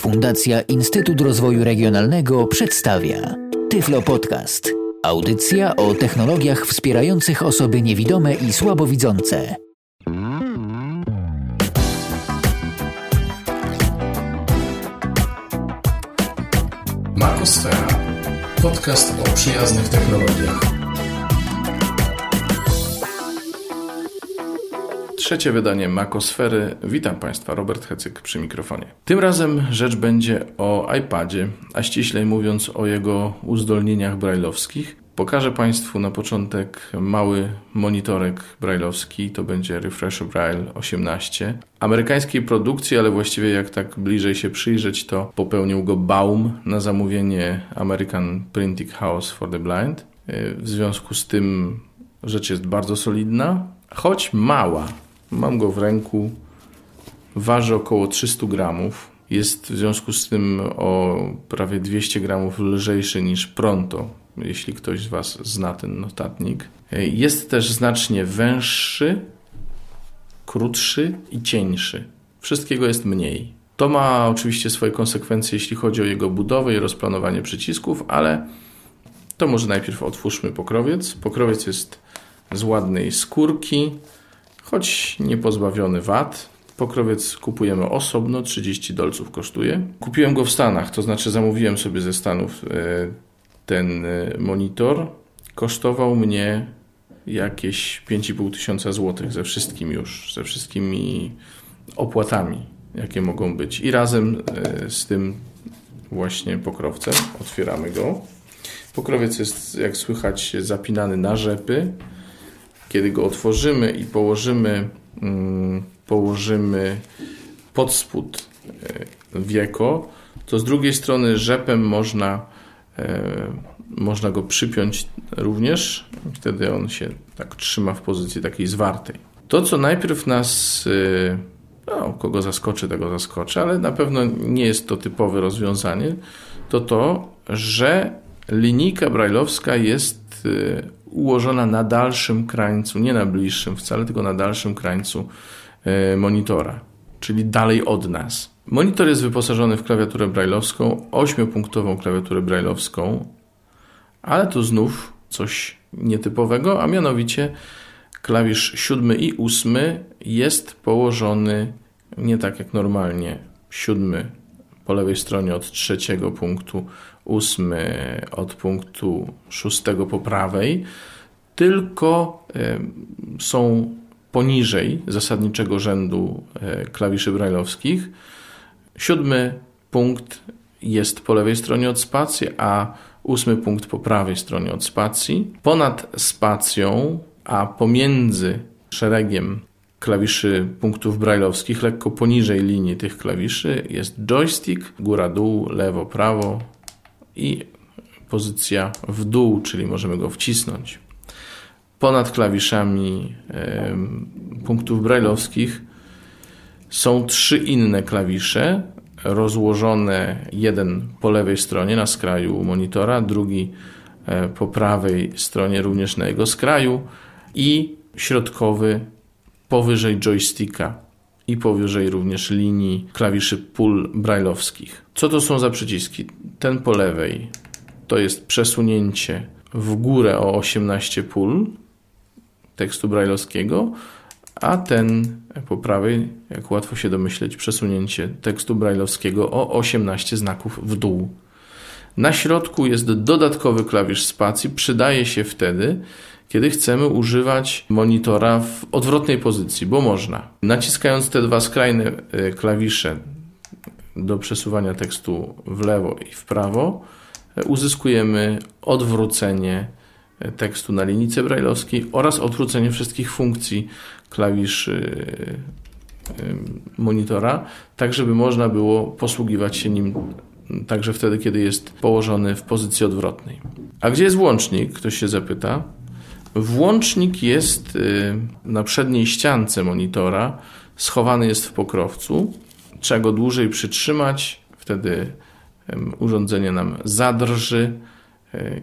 Fundacja Instytut Rozwoju Regionalnego przedstawia Tyflo Podcast. Audycja o technologiach wspierających osoby niewidome i słabowidzące. Makosfera. Podcast o przyjaznych technologiach. Trzecie wydanie Makosfery. Witam Państwa, Robert Hecyk przy mikrofonie. Tym razem rzecz będzie o iPadzie, a ściślej mówiąc o jego uzdolnieniach brajlowskich. Pokażę Państwu na początek mały monitorek brajlowski, to będzie Refresh Braille 18. Amerykańskiej produkcji, ale właściwie jak tak bliżej się przyjrzeć, to popełnił go Baum na zamówienie American Printing House for the Blind. W związku z tym rzecz jest bardzo solidna, choć mała. Mam go w ręku, waży około 300 gramów. Jest w związku z tym o prawie 200 gramów lżejszy niż Pronto, jeśli ktoś z Was zna ten notatnik. Jest też znacznie węższy, krótszy i cieńszy. Wszystkiego jest mniej. To ma oczywiście swoje konsekwencje, jeśli chodzi o jego budowę i rozplanowanie przycisków, ale to może najpierw otwórzmy pokrowiec. Pokrowiec jest z ładnej skórki, choć nie pozbawiony wad. Pokrowiec kupujemy osobno, 30 dolców kosztuje. Kupiłem go w Stanach, to znaczy zamówiłem sobie ze Stanów ten monitor. Kosztował mnie jakieś 5,5 tysiąca złotych ze wszystkim już, ze wszystkimi opłatami, jakie mogą być. I razem z tym właśnie pokrowcem otwieramy go. Pokrowiec jest, jak słychać, zapinany na rzepy. Kiedy go otworzymy i położymy, położymy pod spód wieko, to z drugiej strony rzepem można, można go przypiąć również. Wtedy on się tak trzyma w pozycji takiej zwartej. To, co najpierw nas, no, kogo zaskoczy, tego zaskoczy, ale na pewno nie jest to typowe rozwiązanie, to to, że linijka brajlowska jest ułożona na dalszym krańcu, nie na bliższym wcale, tylko na dalszym krańcu monitora, czyli dalej od nas. Monitor jest wyposażony w klawiaturę brajlowską, 8-punktową klawiaturę brajlowską, ale tu znów coś nietypowego, a mianowicie klawisz 7 i 8 jest położony nie tak jak normalnie. 7 po lewej stronie od trzeciego punktu, 8 od punktu 6 po prawej, tylko są poniżej zasadniczego rzędu klawiszy brajlowskich. Siódmy punkt jest po lewej stronie od spacji, a ósmy punkt po prawej stronie od spacji. Ponad spacją, a pomiędzy szeregiem klawiszy punktów brajlowskich, lekko poniżej linii tych klawiszy, jest joystick, góra-dół, lewo-prawo i pozycja w dół, czyli możemy go wcisnąć. Ponad klawiszami punktów brajlowskich są trzy inne klawisze, rozłożone jeden po lewej stronie na skraju monitora, drugi po prawej stronie również na jego skraju i środkowy powyżej joysticka i powyżej również linii klawiszy pól brajlowskich. Co to są za przyciski? Ten po lewej to jest przesunięcie w górę o 18 pól tekstu brajlowskiego, a ten po prawej, jak łatwo się domyśleć, przesunięcie tekstu brajlowskiego o 18 znaków w dół. Na środku jest dodatkowy klawisz spacji, przydaje się wtedy, kiedy chcemy używać monitora w odwrotnej pozycji, bo można. Naciskając te dwa skrajne klawisze do przesuwania tekstu w lewo i w prawo, uzyskujemy odwrócenie tekstu na linijce brajlowskiej oraz odwrócenie wszystkich funkcji klawiszy monitora, tak żeby można było posługiwać się nim także wtedy, kiedy jest położony w pozycji odwrotnej. A gdzie jest włącznik? Ktoś się zapyta. Włącznik jest na przedniej ściance monitora, schowany jest w pokrowcu. Trzeba go dłużej przytrzymać, wtedy urządzenie nam zadrży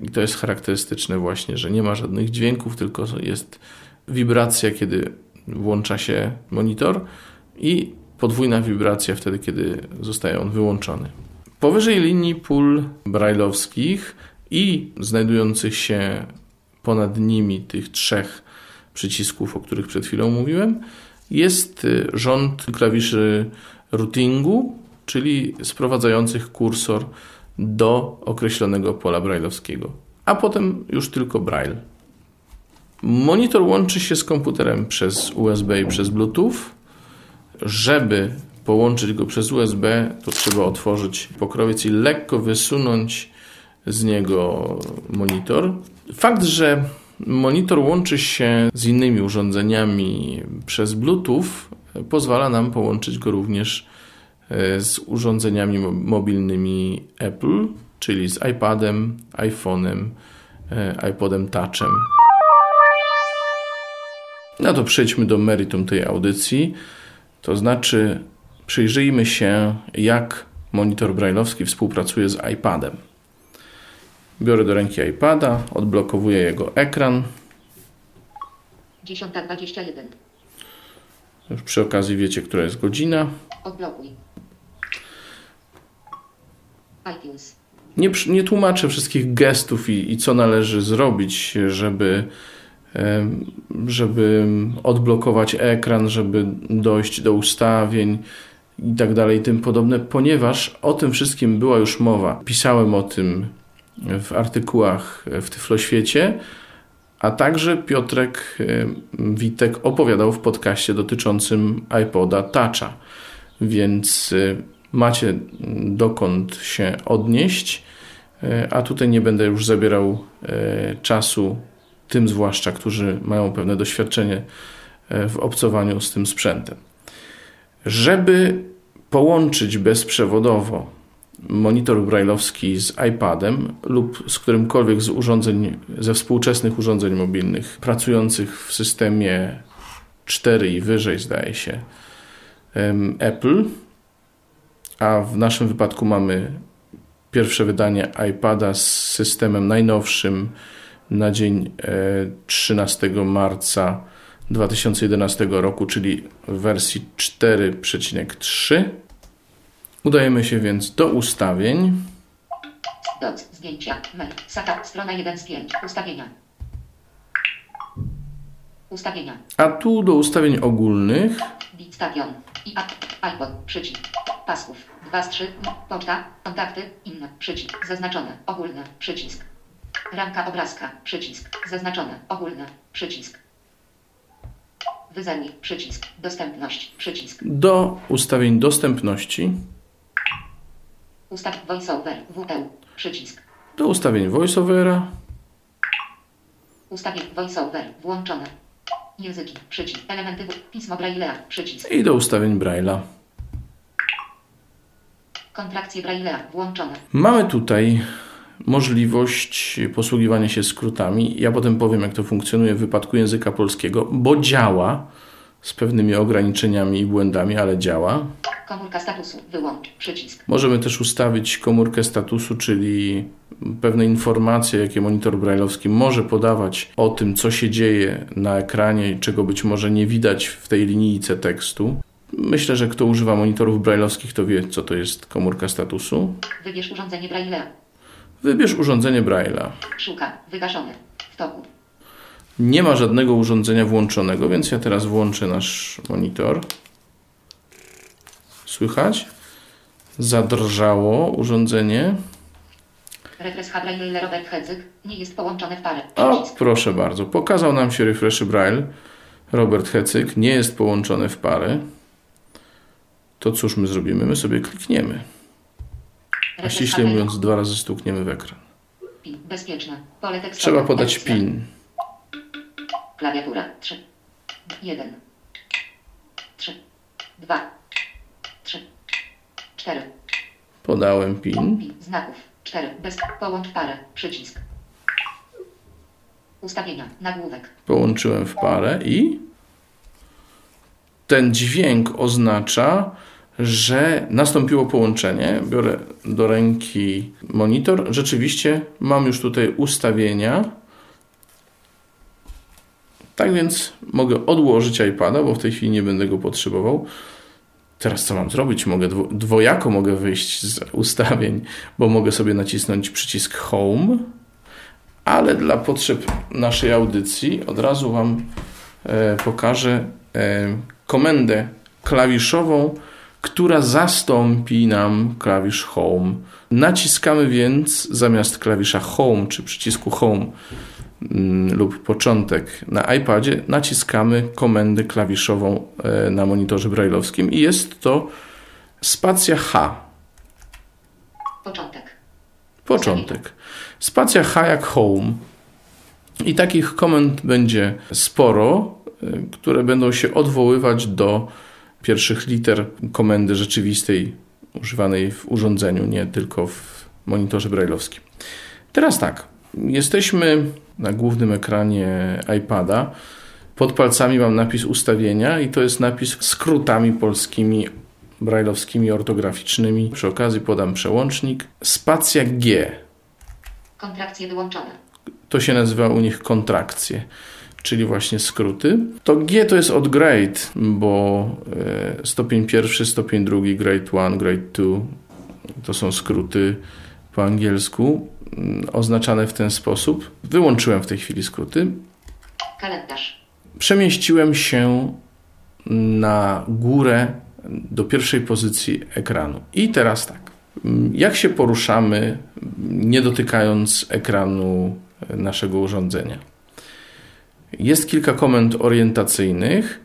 i to jest charakterystyczne właśnie, że nie ma żadnych dźwięków, tylko jest wibracja, kiedy włącza się monitor i podwójna wibracja wtedy, kiedy zostaje on wyłączony. Powyżej linii pól brajlowskich i znajdujących się ponad nimi tych trzech przycisków, o których przed chwilą mówiłem, jest y, rząd klawiszy routingu, czyli sprowadzających kursor do określonego pola brajlowskiego, a potem już tylko braille. Monitor łączy się z komputerem przez USB i przez Bluetooth. Żeby połączyć go przez USB, to trzeba otworzyć pokrowiec i lekko wysunąć z niego monitor. Fakt, że monitor łączy się z innymi urządzeniami przez Bluetooth, pozwala nam połączyć go również e, z urządzeniami mobilnymi Apple, czyli z iPadem, iPhone'em, e, iPodem Touchem. No to przejdźmy do meritum tej audycji. To znaczy, przyjrzyjmy się, jak monitor brailleowski współpracuje z iPadem. Biorę do ręki iPada, odblokowuję jego ekran. 10.21. Już przy okazji wiecie, która jest godzina. Odblokuj. iTunes. Nie, nie tłumaczę wszystkich gestów i, i co należy zrobić, żeby żeby odblokować ekran, żeby dojść do ustawień i tak dalej, i tym podobne, ponieważ o tym wszystkim była już mowa. Pisałem o tym w artykułach w Tyfloświecie, a także Piotrek Witek opowiadał w podcaście dotyczącym iPoda Toucha, więc e, macie dokąd się odnieść, e, a tutaj nie będę już zabierał e, czasu tym zwłaszcza, którzy mają pewne doświadczenie w obcowaniu z tym sprzętem. Żeby połączyć bezprzewodowo monitor brailleowski z iPadem lub z którymkolwiek z urządzeń, ze współczesnych urządzeń mobilnych pracujących w systemie 4 i wyżej, zdaje się, Apple, a w naszym wypadku mamy pierwsze wydanie iPada z systemem najnowszym na dzień 13 e, marca 2011 roku, czyli w wersji 4,3. Udajemy się więc do ustawień. Doc, zdjęcia, mail, SATA, strona 1 z 5, ustawienia. Ustawienia. A tu do ustawień ogólnych. IPod, przycisk, pasków, 2 z 3, poczta, kontakty, inne, przycisk, zaznaczone, ogólne, przycisk. Ramka obrazka. Przycisk. Zaznaczone. Ogólne. Przycisk. Wyzernik. Przycisk. Dostępność. Przycisk. Do ustawień dostępności. Ustaw VoiceOver. WL. Przycisk. Do ustawień VoiceOvera. Ustawień VoiceOver. Włączone. Języki. Przycisk. Elementy. Pismo Braille'a. Przycisk. I do ustawień Braille'a. Kontrakcje Braille'a. Włączone. Mamy tutaj możliwość posługiwania się skrótami. Ja potem powiem, jak to funkcjonuje w wypadku języka polskiego, bo działa z pewnymi ograniczeniami i błędami, ale działa. Komórka statusu, wyłącz, przycisk. Możemy też ustawić komórkę statusu, czyli pewne informacje, jakie monitor brailleowski może podawać o tym, co się dzieje na ekranie, czego być może nie widać w tej linijce tekstu. Myślę, że kto używa monitorów brailleowskich, to wie, co to jest komórka statusu. Wybierz urządzenie braille. Wybierz urządzenie Braille'a. Szuka. Wygaszony. W toku. Nie ma żadnego urządzenia włączonego, więc ja teraz włączę nasz monitor. Słychać? Zadrżało urządzenie. Refresh Braille Robert Hedzyk nie jest połączony w parę. O, proszę bardzo. Pokazał nam się refresh Braille. Robert Hecyk nie jest połączony w parę. To cóż my zrobimy? My sobie klikniemy. A ściśle mówiąc, dwa razy stukniemy w ekran. Bezpieczne. Pole tekstowe. Trzeba podać PIN. Klawiatura 3. 1. 3. 2. 3. 4. Podałem PIN. Znaków 4. Bez. Połącz parę. Przycisk. Ustawienia. Nagłówek. Połączyłem w parę i ten dźwięk oznacza, że nastąpiło połączenie. Biorę do ręki monitor. Rzeczywiście mam już tutaj ustawienia. Tak więc mogę odłożyć iPada, bo w tej chwili nie będę go potrzebował. Teraz co mam zrobić? Mogę dwo, dwojako mogę wyjść z ustawień, bo mogę sobie nacisnąć przycisk Home, ale dla potrzeb naszej audycji od razu Wam e, pokażę e, komendę klawiszową, która zastąpi nam klawisz Home. Naciskamy więc zamiast klawisza Home czy przycisku Home mm, lub początek na iPadzie, naciskamy komendę klawiszową e, na monitorze brailleowskim i jest to spacja H. Początek. Początek. Spacja H jak Home. I takich komend będzie sporo, e, które będą się odwoływać do pierwszych liter komendy rzeczywistej używanej w urządzeniu, nie tylko w monitorze brailleowskim. Teraz tak, jesteśmy na głównym ekranie iPada. Pod palcami mam napis ustawienia i to jest napis skrótami polskimi, brailleowskimi, ortograficznymi. Przy okazji podam przełącznik. Spacja G. Kontrakcje wyłączone. To się nazywa u nich kontrakcje czyli właśnie skróty. To G to jest od grade, bo e, stopień pierwszy, stopień drugi, grade 1, grade 2 to są skróty po angielsku mm, oznaczane w ten sposób. Wyłączyłem w tej chwili skróty. Kalendarz. Przemieściłem się na górę do pierwszej pozycji ekranu. I teraz tak. Jak się poruszamy, nie dotykając ekranu naszego urządzenia? Jest kilka komend orientacyjnych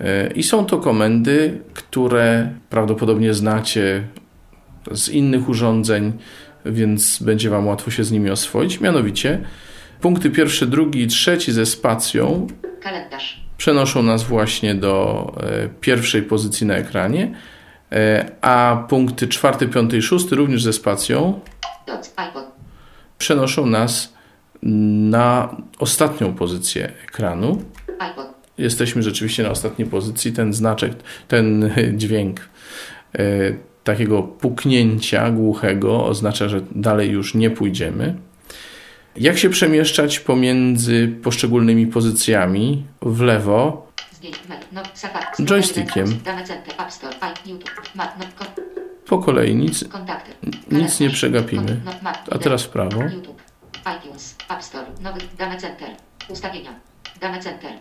e, i są to komendy, które prawdopodobnie znacie z innych urządzeń, więc będzie Wam łatwo się z nimi oswoić. Mianowicie punkty pierwszy, drugi i trzeci ze spacją Kalendarz. przenoszą nas właśnie do e, pierwszej pozycji na ekranie, e, a punkty czwarty, piąty i szósty również ze spacją przenoszą nas na ostatnią pozycję ekranu. Jesteśmy rzeczywiście na ostatniej pozycji. Ten znaczek, ten dźwięk e, takiego puknięcia głuchego oznacza, że dalej już nie pójdziemy. Jak się przemieszczać pomiędzy poszczególnymi pozycjami w lewo? Joystickiem. Po kolei nic, nic nie przegapimy. No. A teraz w prawo. ITunes. App Store. Nowy. Dane Center. Ustawienia. Dane Center.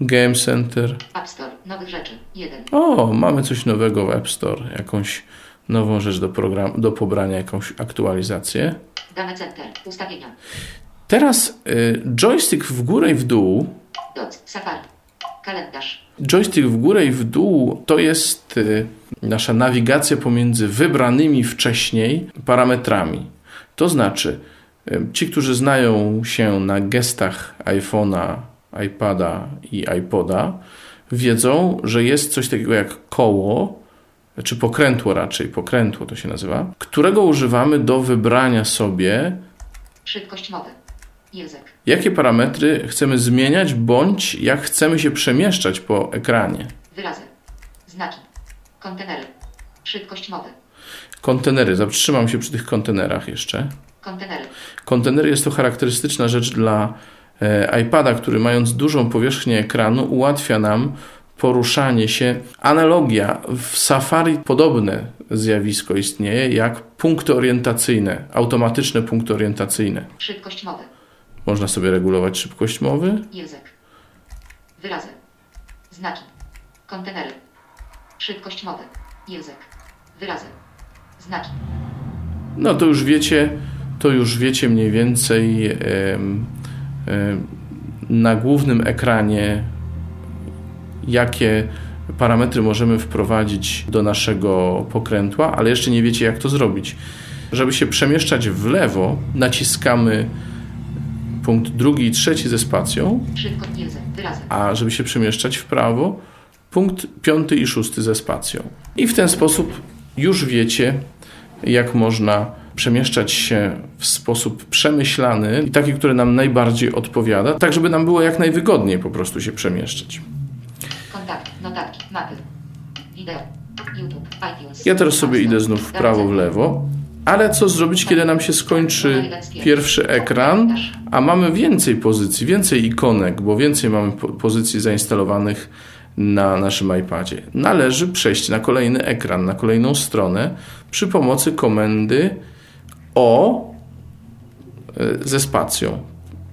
Game Center. App Store. Nowych rzeczy. 1. O, mamy coś nowego w App Store. Jakąś nową rzecz do, program, do pobrania, jakąś aktualizację. Dane Center. Ustawienia. Teraz y, joystick w górę i w dół. Doc. Safari. Kalendarz. Joystick w górę i w dół to jest y, nasza nawigacja pomiędzy wybranymi wcześniej parametrami. To znaczy, ci, którzy znają się na gestach iPhone'a, iPada i iPoda, wiedzą, że jest coś takiego jak koło, czy pokrętło raczej, pokrętło to się nazywa, którego używamy do wybrania sobie Szybkość mowy. Język. jakie parametry chcemy zmieniać, bądź jak chcemy się przemieszczać po ekranie. Wyrazy. Znaki. Kontenery. Szybkość mowy. Kontenery, zatrzymam się przy tych kontenerach jeszcze. Kontenery. Kontenery jest to charakterystyczna rzecz dla e, iPada, który mając dużą powierzchnię ekranu ułatwia nam poruszanie się. Analogia w Safari podobne zjawisko istnieje jak punkty orientacyjne, automatyczne punkty orientacyjne. Szybkość mowy. Można sobie regulować szybkość mowy, Język. Wyrazy. Znaki. Kontenery. Szybkość mowy. Język. Wyrazy. Znaki. No to już wiecie, to już wiecie mniej więcej na głównym ekranie, jakie parametry możemy wprowadzić do naszego pokrętła, ale jeszcze nie wiecie, jak to zrobić. Żeby się przemieszczać w lewo, naciskamy punkt drugi i trzeci ze spacją, a żeby się przemieszczać w prawo, punkt piąty i szósty ze spacją. I w ten sposób już wiecie, jak można przemieszczać się w sposób przemyślany i taki, który nam najbardziej odpowiada, tak żeby nam było jak najwygodniej po prostu się przemieszczać. Kontakt. Notatki. Mapy. Wideo. YouTube. iTunes. Ja teraz sobie idę znów w prawo, w lewo, ale co zrobić, kiedy nam się skończy pierwszy ekran, a mamy więcej pozycji, więcej ikonek, bo więcej mamy po- pozycji zainstalowanych na naszym iPadzie. Należy przejść na kolejny ekran, na kolejną stronę przy pomocy komendy O e, ze spacją.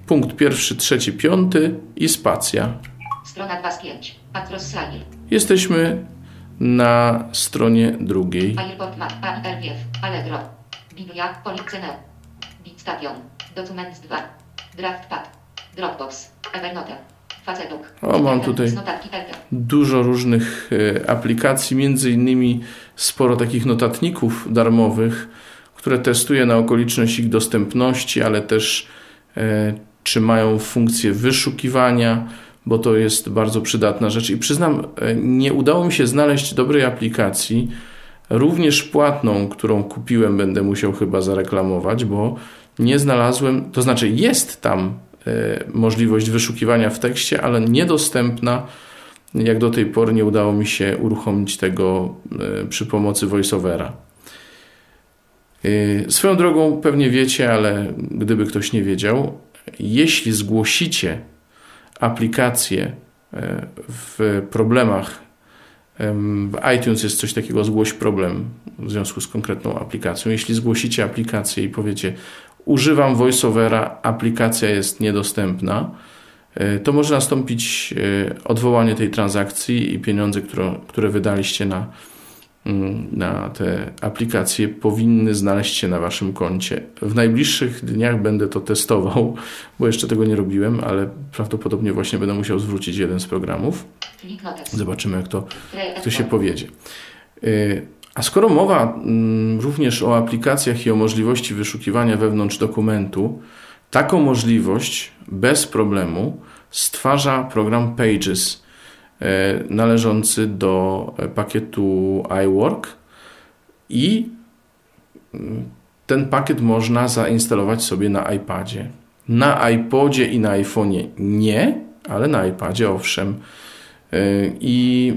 Punkt pierwszy, trzeci, piąty i spacja. Strona 2 z 5. Across Slide. Jesteśmy na stronie drugiej. Airport Map. ARWF. Allegro. Biblia. Policene. Bitstation. Documents 2. Draftpad. Dropbox. Evernote. Facetbook. O, mam tutaj dużo różnych e, aplikacji, między innymi sporo takich notatników darmowych, które testuję na okoliczność ich dostępności, ale też e, czy mają funkcję wyszukiwania, bo to jest bardzo przydatna rzecz. I przyznam, e, nie udało mi się znaleźć dobrej aplikacji, również płatną, którą kupiłem, będę musiał chyba zareklamować, bo nie znalazłem, to znaczy jest tam e, możliwość wyszukiwania w tekście, ale niedostępna. Jak do tej pory nie udało mi się uruchomić tego przy pomocy voiceovera. E, Swoją drogą pewnie wiecie, ale gdyby ktoś nie wiedział, jeśli zgłosicie aplikację e, w problemach, em, w iTunes jest coś takiego zgłoś problem w związku z konkretną aplikacją. Jeśli zgłosicie aplikację i powiecie używam VoiceOvera, aplikacja jest niedostępna, e, to może nastąpić e, odwołanie tej transakcji i pieniądze, które, które wydaliście na, na te aplikacje powinny znaleźć się na Waszym koncie. W najbliższych dniach będę to testował, bo jeszcze tego nie robiłem, ale prawdopodobnie właśnie będę musiał zwrócić jeden z programów. Zobaczymy, jak to, jak to się powiedzie. Y, A skoro mowa mm, również o aplikacjach i o możliwości wyszukiwania wewnątrz dokumentu, taką możliwość bez problemu stwarza program Pages należący do pakietu iWork i mm, ten pakiet można zainstalować sobie na iPadzie. Na iPodzie i na iPhone'ie nie, ale na iPadzie owszem. Y, I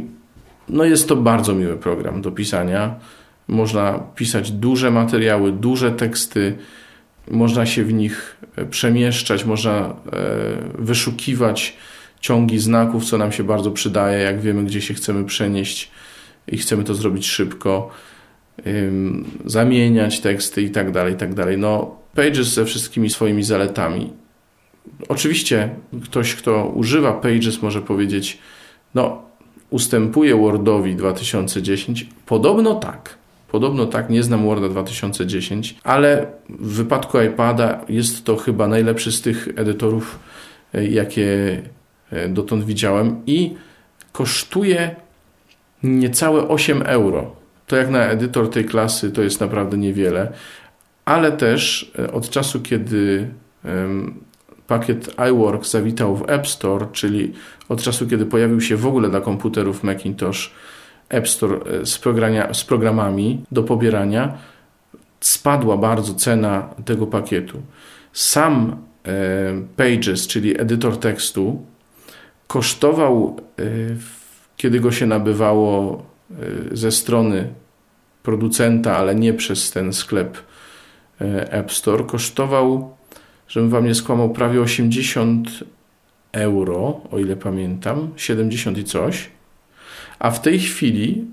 no jest to bardzo miły program do pisania. Można pisać duże materiały, duże teksty, można się w nich e, przemieszczać, można e, wyszukiwać ciągi znaków, co nam się bardzo przydaje, jak wiemy, gdzie się chcemy przenieść i chcemy to zrobić szybko, zamieniać teksty i tak dalej, i tak dalej. No, Pages ze wszystkimi swoimi zaletami. Oczywiście ktoś, kto używa Pages może powiedzieć, no, ustępuje Wordowi 2010? Podobno tak. Podobno tak, nie znam Worda 2010, ale w wypadku iPada jest to chyba najlepszy z tych edytorów, e, jakie dotąd widziałem i kosztuje niecałe 8 euro. To jak na edytor tej klasy to jest naprawdę niewiele, ale też e, od czasu, kiedy pakiet iWork zawitał w App Store, czyli od czasu, kiedy pojawił się w ogóle dla komputerów Macintosh App Store e, z, z programami do pobierania, spadła bardzo cena tego pakietu. Sam e, Pages, czyli edytor tekstu, kosztował, w- kiedy go się nabywało e, ze strony producenta, ale nie przez ten sklep e, App Store, kosztował, żebym wam nie skłamał, prawie 80 euro, o ile pamiętam, 70 i coś. A w tej chwili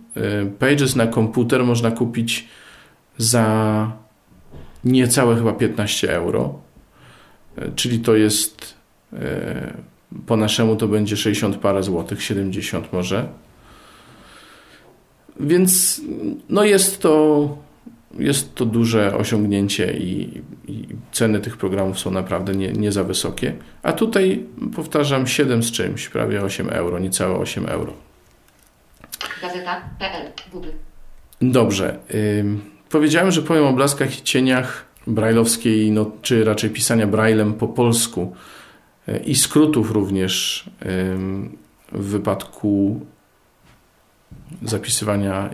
Pages na komputer można kupić za niecałe chyba 15 euro. Czyli to jest po naszemu to będzie 60 parę złotych, 70 może. Więc no jest to jest to duże osiągnięcie i, i ceny tych programów są naprawdę nie, nie za wysokie. A tutaj powtarzam 7 z czymś, prawie 8 euro, niecałe 8 euro. Gazeta.pl. Google. Dobrze. ym, powiedziałem, że powiem o blaskach i cieniach brajlowskiej, no, czy raczej pisania braillem po polsku y, i skrótów również w wypadku zapisywania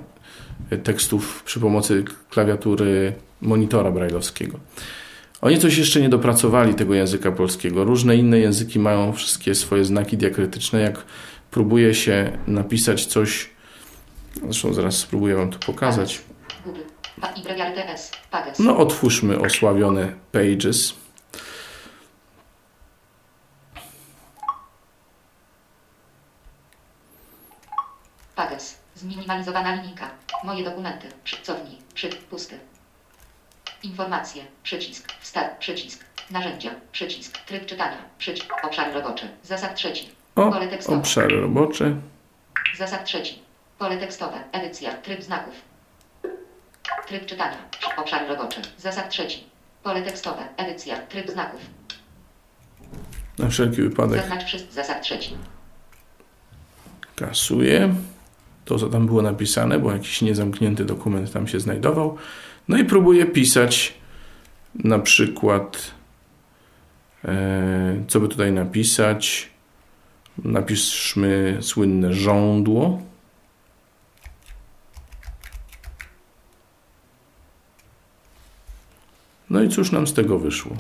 tekstów przy pomocy klawiatury monitora brajlowskiego. Oni coś jeszcze nie dopracowali tego języka polskiego. Różne inne języki mają wszystkie swoje znaki diakrytyczne. Jak próbuje się napisać coś, zresztą zaraz spróbuję Wam to pokazać. No, otwórzmy osławione Pages. Zminimalizowana linijka. Moje dokumenty. Cofnij. Przy. Pusty. Informacje. Przycisk. Start. Przycisk. Narzędzia. Przycisk. Tryb czytania. Przycisk. Obszar roboczy. Zasad trzeci. O, Pole tekstowe. obszary robocze. Zasad trzeci. Pole tekstowe. Edycja. Tryb znaków. Tryb czytania. Obszar roboczy. Zasad trzeci. Pole tekstowe. Edycja. Tryb znaków. Na wszelki wypadek Zaznacz wszystko. Zasad trzeci. kasuję to, co tam było napisane, bo jakiś niezamknięty dokument tam się znajdował. No i próbuję pisać na przykład, e, co by tutaj napisać. Napiszmy słynne żądło. No i cóż nam z tego wyszło?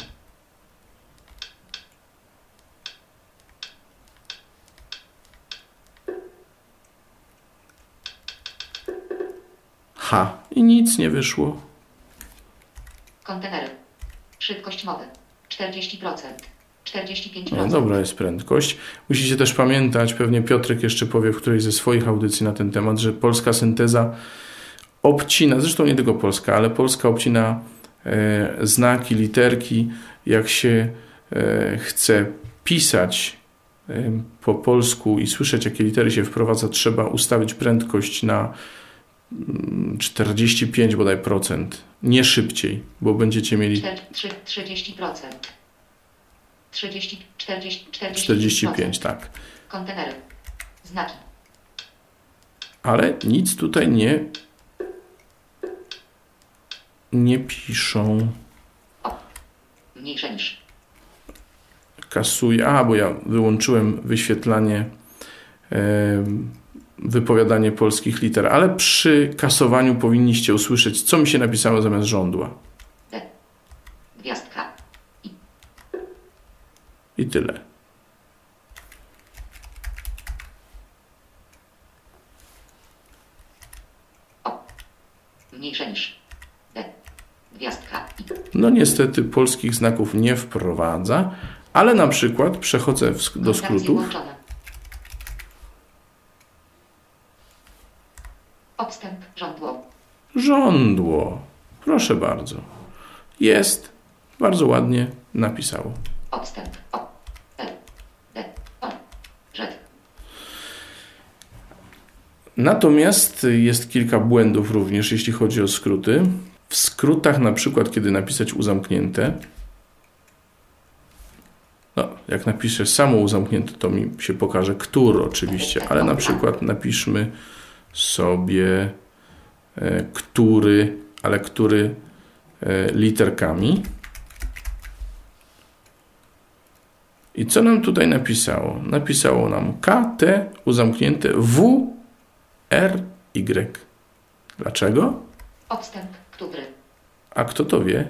Ha, i nic nie wyszło. Kontenery. Szybkość mowy. 40%. 45%. No dobra jest prędkość. Musicie też pamiętać, pewnie Piotrek jeszcze powie w którejś ze swoich audycji na ten temat, że polska synteza obcina, zresztą nie tylko polska, ale polska obcina e, znaki, literki, jak się e, chce pisać e, po polsku i słyszeć, jakie litery się wprowadza, trzeba ustawić prędkość na 45 bodaj procent, nie szybciej, bo będziecie mieli Czter- trzy- 30%. 30, 40, 45. 45, tak. Kontenery. Znaki. ale nic tutaj nie nie piszą. Mniejsze niż. Kasuję. A, bo ja wyłączyłem wyświetlanie em, wypowiadanie polskich liter, ale przy kasowaniu powinniście usłyszeć, co mi się napisało zamiast żądła. D. Gwiazdka. I tyle. Mniejsze niż. D. Gwiazdka. I. No niestety polskich znaków nie wprowadza, ale na przykład przechodzę w, do skrótów. włączone. Odstęp. Żądło. Żądło. Proszę bardzo. Jest. Bardzo ładnie napisało. Odstęp. O. L. D. O. Rzet. Natomiast jest kilka błędów również, jeśli chodzi o skróty. W skrótach, na przykład, kiedy napisać uzamknięte, no, jak napiszę samo uzamknięte, to mi się pokaże, który oczywiście, ale na przykład napiszmy sobie, e, który, ale który e, literkami. I co nam tutaj napisało? Napisało nam K, T, uzamknięte W, R, Y. Dlaczego? Odstęp. Który. A kto to wie?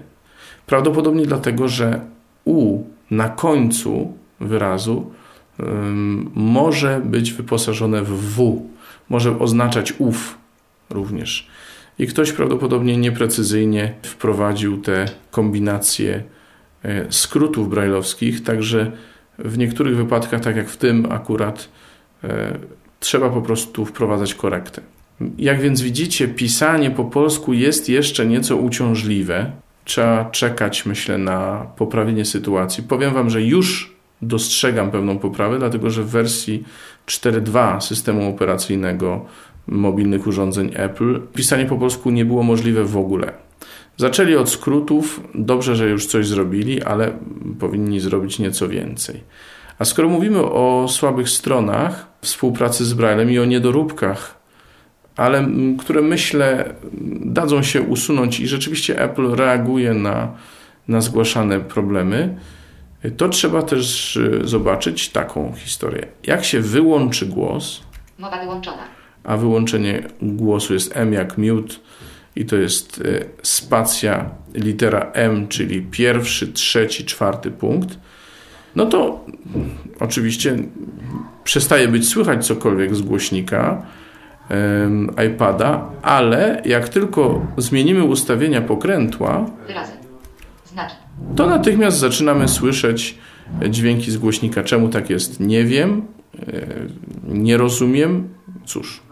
Prawdopodobnie dlatego, że U na końcu wyrazu ym, może być wyposażone w W, może oznaczać ów również. I ktoś prawdopodobnie nieprecyzyjnie wprowadził te kombinacje e, skrótów brajlowskich, także w niektórych wypadkach, tak jak w tym akurat, e, trzeba po prostu wprowadzać korektę. Jak więc widzicie, pisanie po polsku jest jeszcze nieco uciążliwe. Trzeba czekać, myślę, na poprawienie sytuacji. Powiem Wam, że już dostrzegam pewną poprawę, dlatego że w wersji 4.2 systemu operacyjnego mobilnych urządzeń Apple pisanie po polsku nie było możliwe w ogóle. Zaczęli od skrótów, dobrze, że już coś zrobili, ale powinni zrobić nieco więcej. A skoro mówimy o słabych stronach współpracy z Braillem i o niedoróbkach, ale które myślę dadzą się usunąć i rzeczywiście Apple reaguje na, na zgłaszane problemy, to trzeba też y, zobaczyć taką historię. Jak się wyłączy głos, Mowa wyłączona. A wyłączenie głosu jest M jak mute i to jest y, spacja litera M, czyli pierwszy, trzeci, czwarty punkt, no to oczywiście przestaje być słychać cokolwiek z głośnika iPada, ale jak tylko zmienimy ustawienia pokrętła. Znaki. to natychmiast zaczynamy słyszeć dźwięki z głośnika. Czemu tak jest? Nie wiem, e, nie rozumiem. Cóż.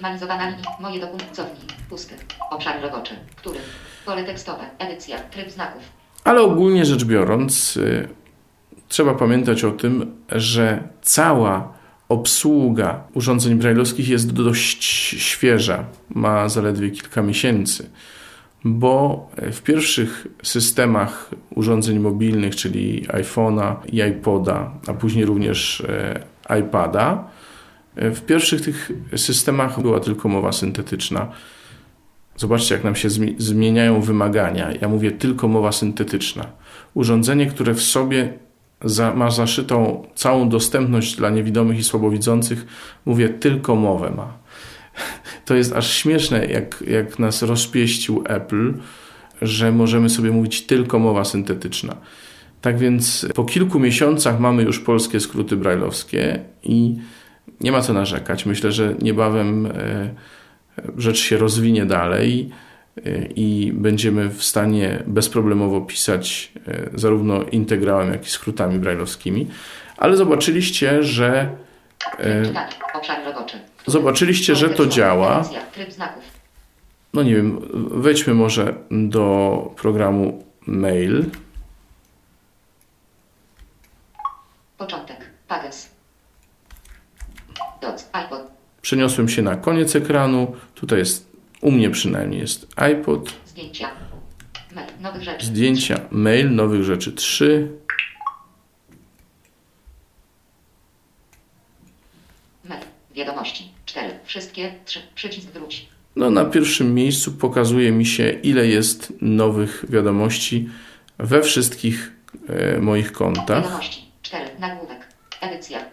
Zminimalizowana linia. Moje dokumenty. Cofnij. Pusty. Obszar roboczy. Który? Pole tekstowe. Edycja. Tryb znaków. Ale ogólnie rzecz biorąc, y, trzeba pamiętać o tym, że cała obsługa urządzeń brajlowskich jest dość świeża, ma zaledwie kilka miesięcy, bo w pierwszych systemach urządzeń mobilnych, czyli iPhone'a i iPoda, a później również e, iPada, w pierwszych tych systemach była tylko mowa syntetyczna. Zobaczcie, jak nam się zmieniają wymagania. Ja mówię tylko mowa syntetyczna. Urządzenie, które w sobie za, ma zaszytą całą dostępność dla niewidomych i słabowidzących, mówię tylko mowę ma. To jest aż śmieszne, jak, jak nas rozpieścił Apple, że możemy sobie mówić tylko mowa syntetyczna. Tak więc po kilku miesiącach mamy już polskie skróty brajlowskie i nie ma co narzekać. Myślę, że niebawem e, rzecz się rozwinie dalej i będziemy w stanie bezproblemowo pisać e, zarówno integrałem, jak i skrótami brajlowskimi. Ale zobaczyliście, że e, Obszar roboczy. zobaczyliście, że to działa. No nie wiem, wejdźmy może do programu mail. Początek. Pages. Przeniosłem się na koniec ekranu. Tutaj jest u mnie przynajmniej jest iPod. Zdjęcia. Mail nowych rzeczy. Zdjęcia, mail nowych rzeczy 3. Mail. Wiadomości 4. Wszystkie 3. Przycisk wróć. No na pierwszym miejscu pokazuje mi się ile jest nowych wiadomości we wszystkich e, moich kontach. Wiadomości 4. Nagłówek. Edycja.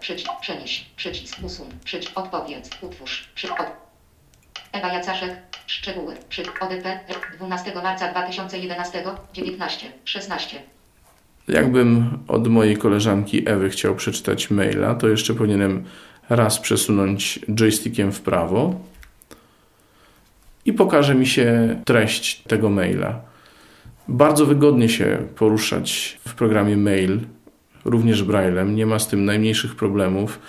Przycisk. Przenieś. Przycisk. Usuń. Przycisk. Odpowiedz. Utwórz. Przy, od, Ewa Jacaszek. Szczegóły. Przy ODP 12 marca 2011 19 16. Jakbym od mojej koleżanki Ewy chciał przeczytać maila, to jeszcze powinienem raz przesunąć joystickiem w prawo i pokaże mi się treść tego maila. Bardzo wygodnie się poruszać w programie mail, również braillem, nie ma z tym najmniejszych problemów.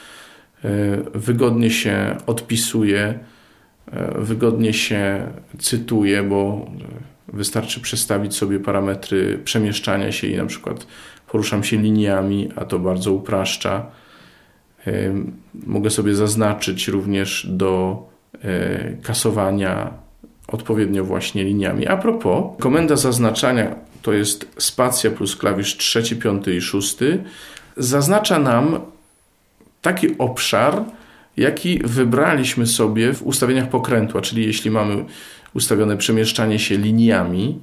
E, wygodnie się odpisuje E, wygodnie się cytuje, bo wystarczy przestawić sobie parametry przemieszczania się i na przykład poruszam się liniami, a to bardzo upraszcza. E, mogę sobie zaznaczyć również do e, kasowania odpowiednio właśnie liniami. A propos, komenda zaznaczania to jest spacja plus klawisz trzeci, piąty i szósty. Zaznacza nam taki obszar, jaki wybraliśmy sobie w ustawieniach pokrętła, czyli jeśli mamy ustawione przemieszczanie się liniami,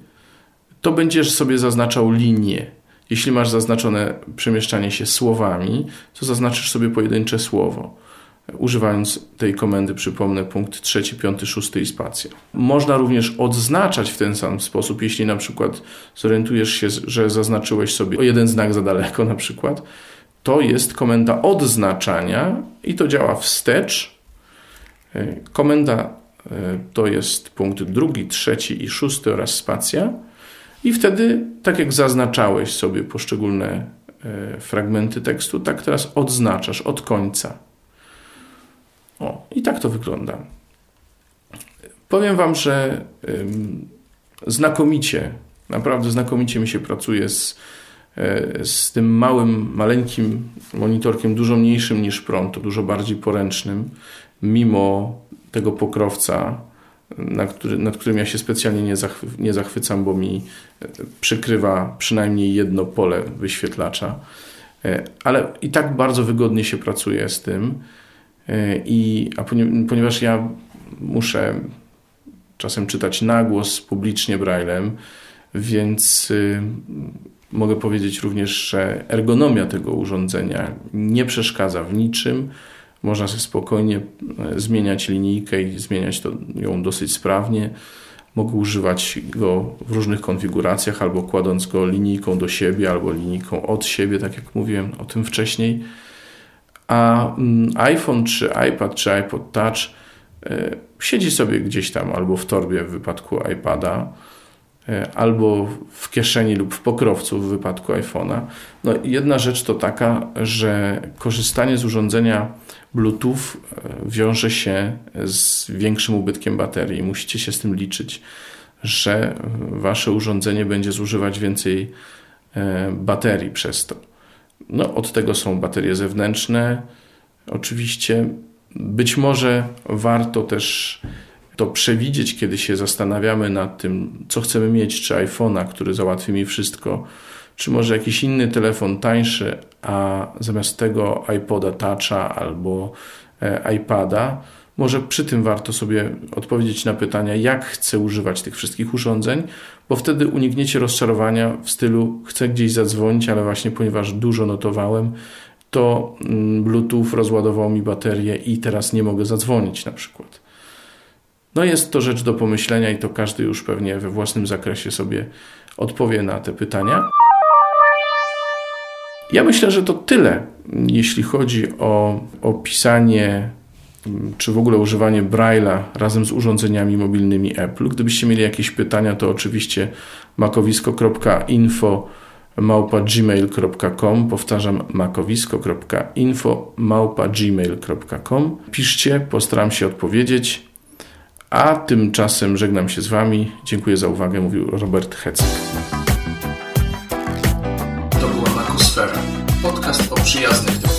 to będziesz sobie zaznaczał linie. Jeśli masz zaznaczone przemieszczanie się słowami, to zaznaczysz sobie pojedyncze słowo. Używając tej komendy, przypomnę, punkt trzeci, piąty, szósty i spacja. Można również odznaczać w ten sam sposób, jeśli na przykład zorientujesz się, że zaznaczyłeś sobie o jeden znak za daleko, na przykład, to jest komenda odznaczania i to działa wstecz. E, komenda e, to jest punkt drugi, trzeci i szósty oraz spacja. I wtedy, tak jak zaznaczałeś sobie poszczególne e, fragmenty tekstu, tak teraz odznaczasz od końca. O, i tak to wygląda. Powiem Wam, że znakomicie, naprawdę znakomicie mi się pracuje z E, z tym małym, maleńkim monitorkiem, dużo mniejszym niż prąd, dużo bardziej poręcznym, mimo tego pokrowca, na który, nad którym ja się specjalnie nie, zachwy, nie zachwycam, bo mi e, przykrywa przynajmniej jedno pole wyświetlacza. E, ale i tak bardzo wygodnie się pracuje z tym. I, a ponieważ ja muszę czasem czytać na głos publicznie braillem, więc y, Mogę powiedzieć również, że ergonomia tego urządzenia nie przeszkadza w niczym. Można sobie spokojnie e, zmieniać linijkę i zmieniać to, ją dosyć sprawnie. Mogę używać go w różnych konfiguracjach, albo kładąc go linijką do siebie, albo linijką od siebie, tak jak mówiłem o tym wcześniej. A mm, iPhone, czy iPad, czy iPod Touch e, siedzi sobie gdzieś tam albo w torbie w wypadku iPada e, albo w kieszeni lub w pokrowcu w wypadku iPhone'a. No, jedna rzecz to taka, że korzystanie z urządzenia Bluetooth e, wiąże się z większym ubytkiem baterii. Musicie się z tym liczyć, że wasze urządzenie będzie zużywać więcej baterii przez to. No, od tego są baterie zewnętrzne. Oczywiście być może warto też to przewidzieć, kiedy się zastanawiamy nad tym, co chcemy mieć, czy iPhone'a, który załatwi mi wszystko, czy może jakiś inny telefon tańszy, a zamiast tego iPoda Toucha albo e, iPada, może przy tym warto sobie odpowiedzieć na pytania, jak chcę używać tych wszystkich urządzeń, bo wtedy unikniecie rozczarowania w stylu chcę gdzieś zadzwonić, ale właśnie ponieważ dużo notowałem, to mm, Bluetooth rozładował mi baterię i teraz nie mogę zadzwonić na przykład. No jest to rzecz do pomyślenia i to każdy już pewnie we własnym zakresie sobie odpowie na te pytania. Ja myślę, że to tyle, jeśli chodzi o opisanie czy w ogóle używanie Braille'a razem z urządzeniami mobilnymi Apple. Gdybyście mieli jakieś pytania, to oczywiście makowisko.info małpa gmail.com powtarzam makowisko.info piszcie, postaram się odpowiedzieć a tymczasem żegnam się z Wami. Dziękuję za uwagę, mówił Robert Hecek. To była Makosfera, podcast o przyjaznych